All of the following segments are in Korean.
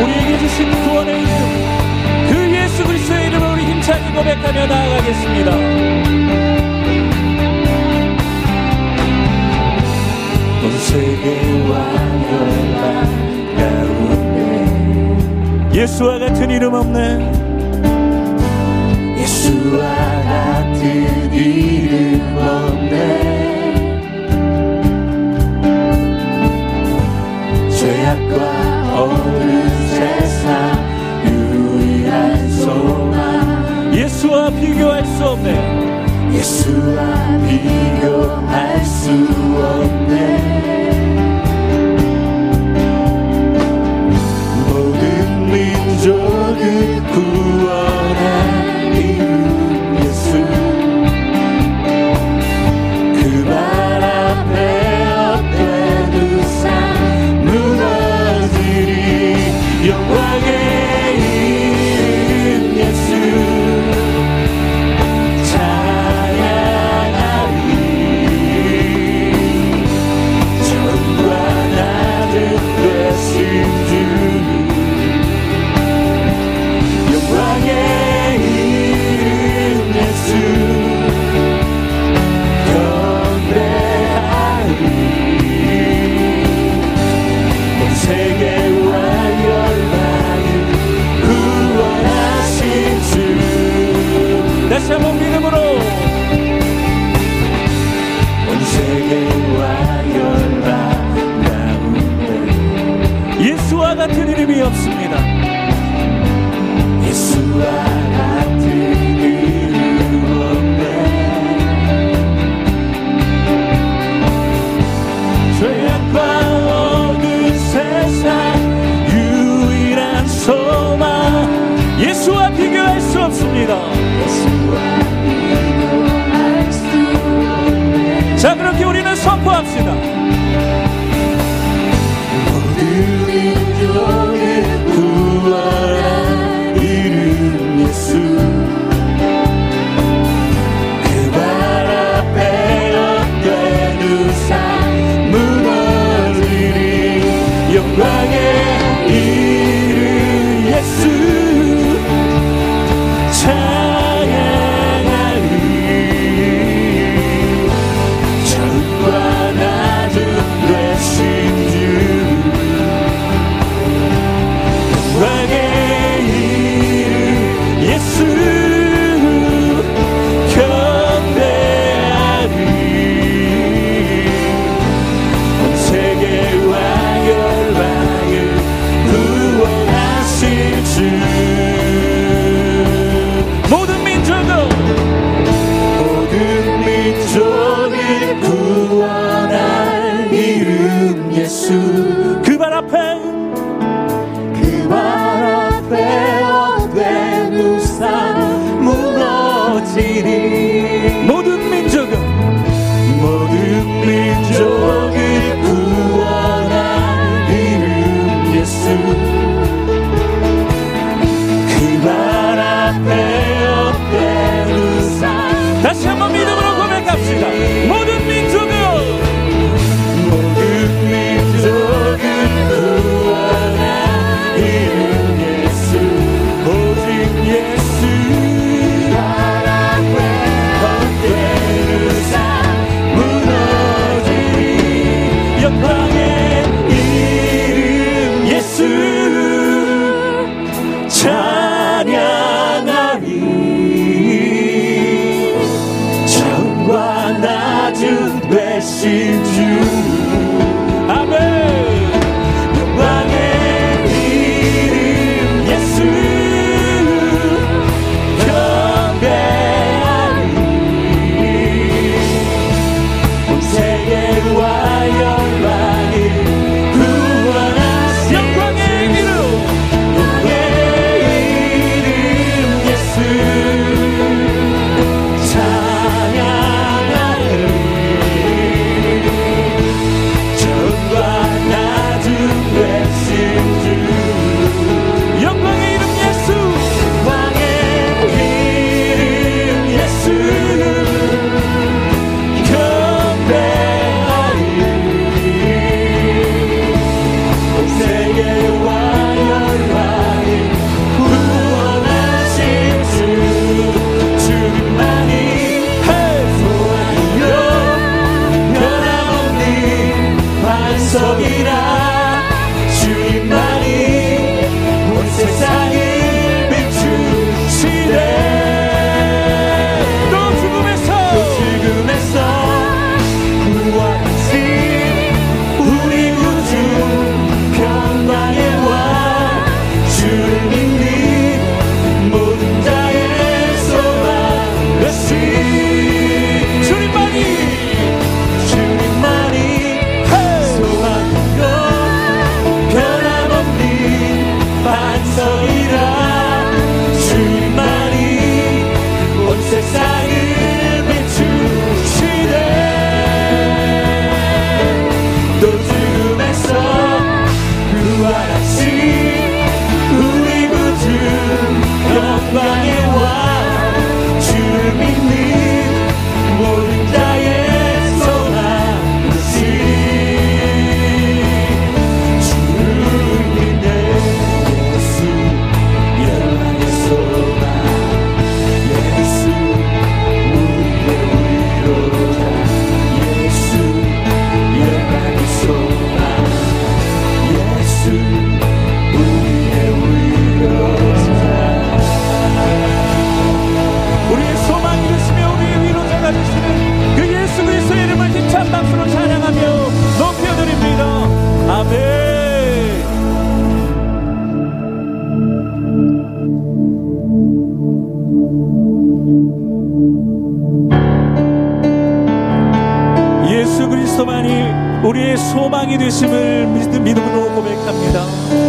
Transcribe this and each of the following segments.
우리에게 주신 구원의 이름 그 예수 그리스도의 이름을 우리 힘차게 고백하며 나아가겠습니다. 세계와 멸망 가운데 예수와 같은 이름 없네 예수와 같은 같은 이름 없네. 죄악과 어두운 세상 유일한 소망. 예수와 비교할 수 없네. 예수와 비교할 수 없네. 다시 한번 什么？ 속이라. 우리의 소망이 되심을 믿음으로 고백합니다.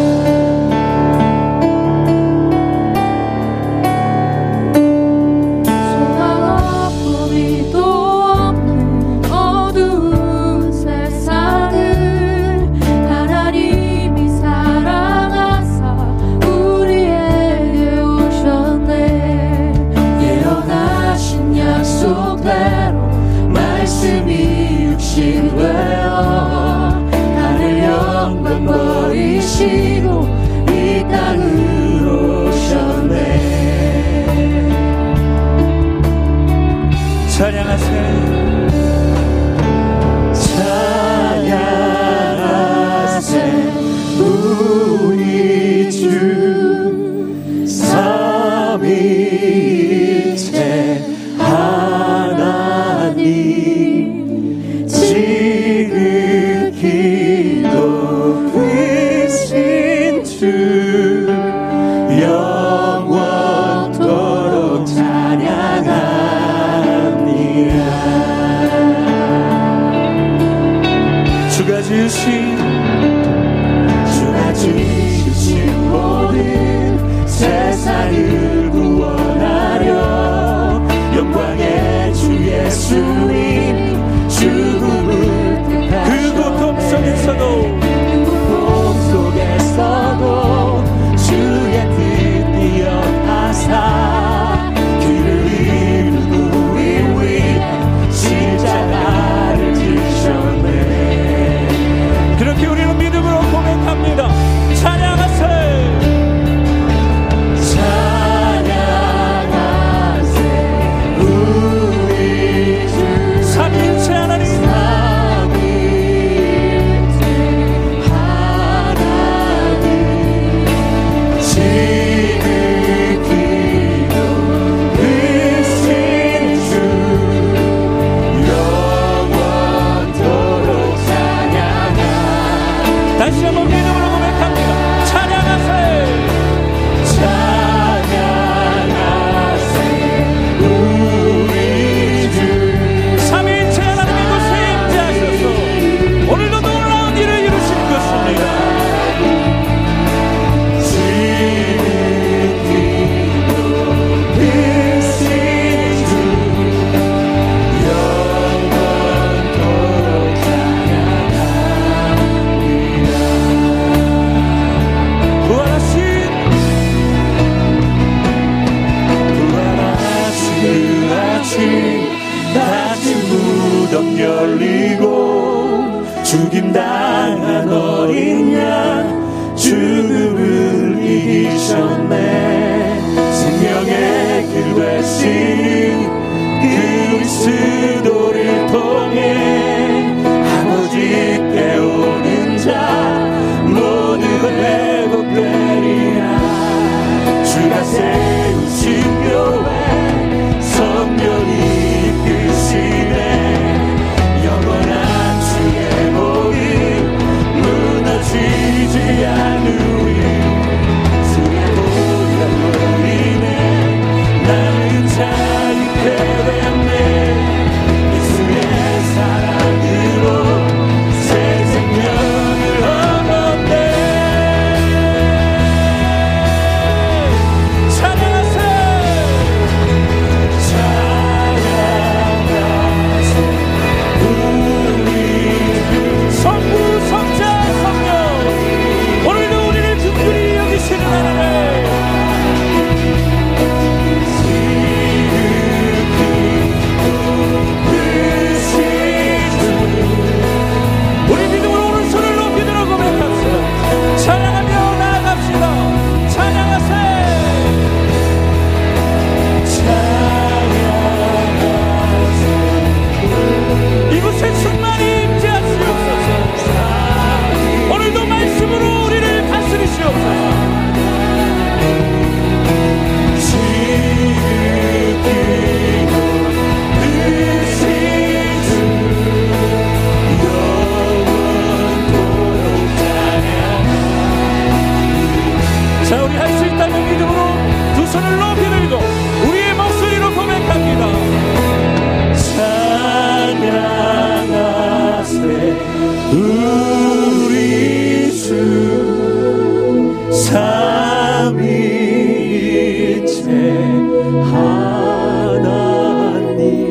desistir. 주가 세. 손을 높이 들고 우리의 목소리로 고백합니다. 찬양하세. 우리 주 삼위일체 하나님.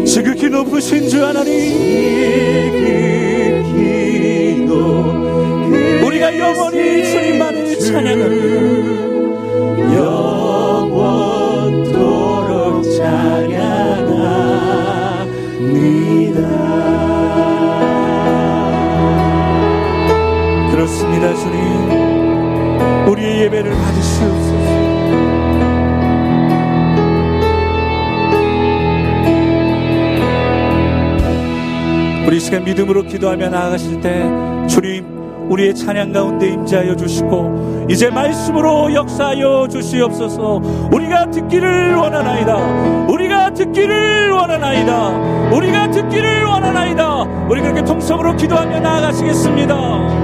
지극히 높으신 주 하나님. 예배를 받으시옵소서. 우리 시간 믿음으로 기도하며 나아가실 때 주님 우리의 찬양 가운데 임재하여 주시고 이제 말씀으로 역사하여 주시옵소서. 우리가 듣기를 원하나이다. 우리가 듣기를 원하나이다. 우리가 듣기를 원하나이다. 우리 그렇게 통성으로 기도하며 나아가시겠습니다